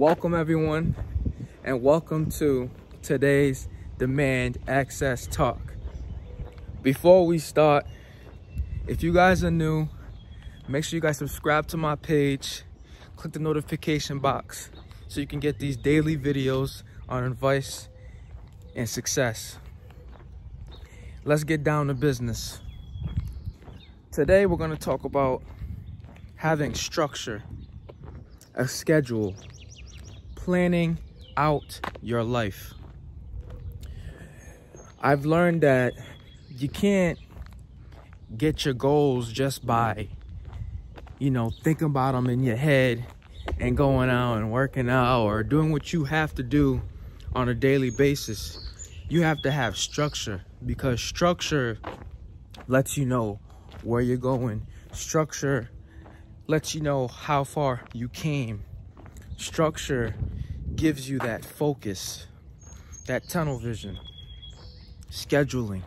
Welcome everyone and welcome to today's Demand Access Talk. Before we start, if you guys are new, make sure you guys subscribe to my page, click the notification box so you can get these daily videos on advice and success. Let's get down to business. Today we're going to talk about having structure, a schedule, planning out your life. I've learned that you can't get your goals just by, you know, thinking about them in your head and going out and working out or doing what you have to do on a daily basis. You have to have structure because structure lets you know where you're going. Structure lets you know how far you came. Structure gives you that focus, that tunnel vision. Scheduling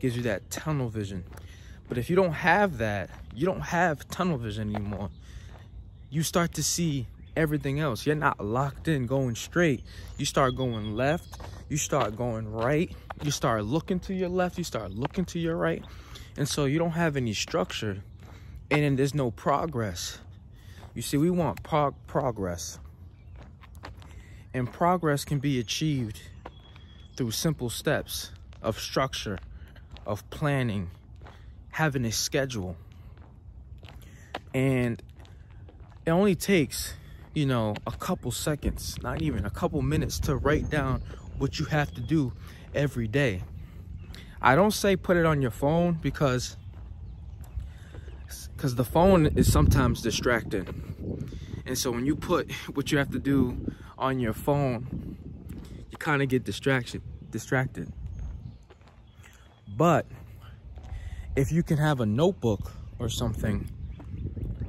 gives you that tunnel vision. But if you don't have that, you don't have tunnel vision anymore. You start to see everything else. You're not locked in going straight. You start going left. You start going right. You start looking to your left. You start looking to your right. And so you don't have any structure. And then there's no progress. You see, we want prog progress. And progress can be achieved through simple steps of structure, of planning, having a schedule. And it only takes, you know, a couple seconds, not even a couple minutes to write down what you have to do every day. I don't say put it on your phone because because the phone is sometimes distracting. And so when you put what you have to do on your phone, you kind of get distraction distracted. But if you can have a notebook or something,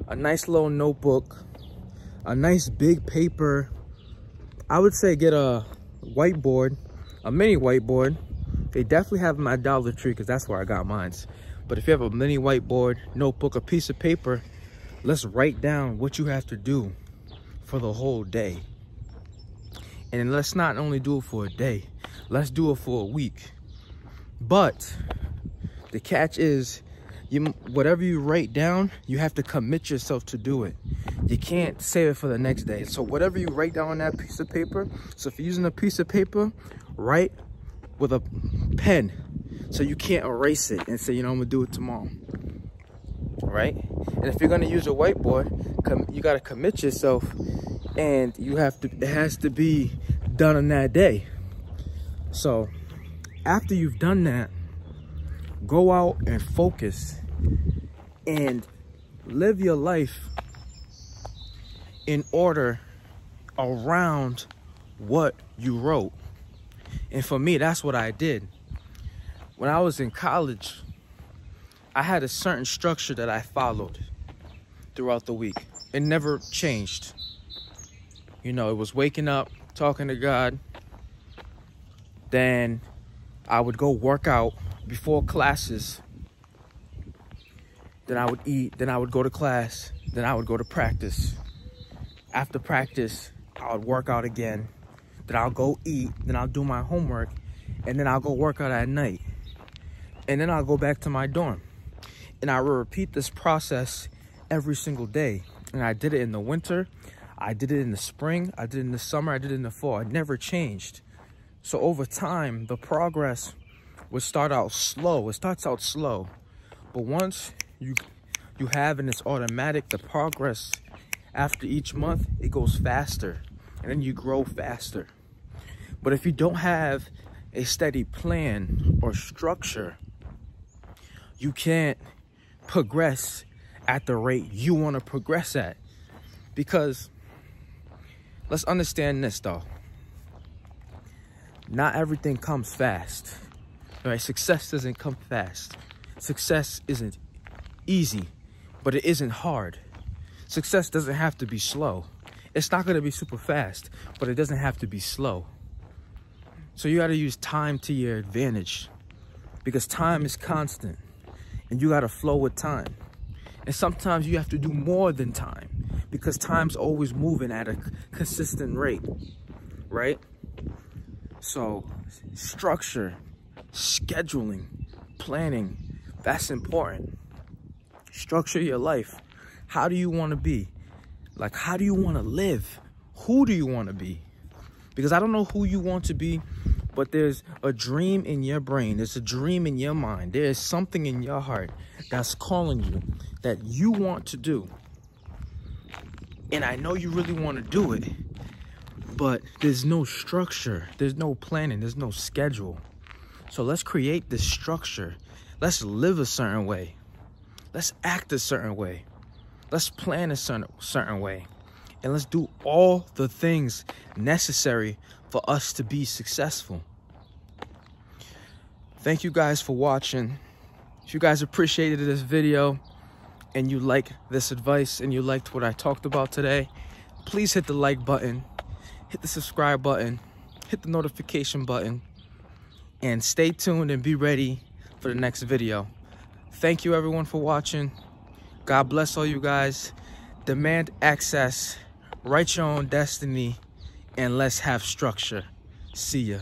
a nice little notebook, a nice big paper, I would say get a whiteboard, a mini whiteboard. They definitely have my Dollar Tree because that's where I got mine. But if you have a mini whiteboard, notebook, a piece of paper, let's write down what you have to do for the whole day. And let's not only do it for a day, let's do it for a week. But the catch is, you whatever you write down, you have to commit yourself to do it. You can't save it for the next day. So whatever you write down on that piece of paper, so if you're using a piece of paper, write with a pen so you can't erase it and say, you know, I'm gonna do it tomorrow. Right? And if you're gonna use a whiteboard, you gotta commit yourself and you have to, it has to be done on that day. So after you've done that, go out and focus and live your life in order around what you wrote. And for me, that's what I did. When I was in college, I had a certain structure that I followed throughout the week. It never changed. You know, it was waking up, talking to God. Then I would go work out before classes. Then I would eat. Then I would go to class. Then I would go to practice. After practice, I would work out again. Then I'll go eat. Then I'll do my homework. And then I'll go work out at night. And then I'll go back to my dorm. And I will repeat this process every single day. And I did it in the winter. I did it in the spring, I did it in the summer, I did it in the fall. It never changed. So over time, the progress would start out slow. It starts out slow. But once you you have and it's automatic, the progress after each month, it goes faster. And then you grow faster. But if you don't have a steady plan or structure, you can't progress at the rate you want to progress at. Because let's understand this though. Not everything comes fast. Right? Success doesn't come fast. Success isn't easy, but it isn't hard. Success doesn't have to be slow. It's not going to be super fast, but it doesn't have to be slow. So you got to use time to your advantage because time is constant and you got to flow with time. And sometimes you have to do more than time because time's always moving at a consistent rate, right? So structure, scheduling, planning, that's important. Structure your life. How do you want to be? Like, how do you want to live? Who do you want to be? Because I don't know who you want to be, but there's a dream in your brain. There's a dream in your mind. There is something in your heart that's calling you that you want to do. And I know you really want to do it, but there's no structure. There's no planning. There's no schedule. So let's create this structure. Let's live a certain way. Let's act a certain way. Let's plan a certain, certain way. And let's do all the things necessary for us to be successful. Thank you guys for watching. If you guys appreciated this video and you like this advice and you liked what I talked about today, please hit the like button, hit the subscribe button, hit the notification button, and stay tuned and be ready for the next video. Thank you everyone for watching. God bless all you guys. Demand access, write your own destiny, and let's have structure. See ya.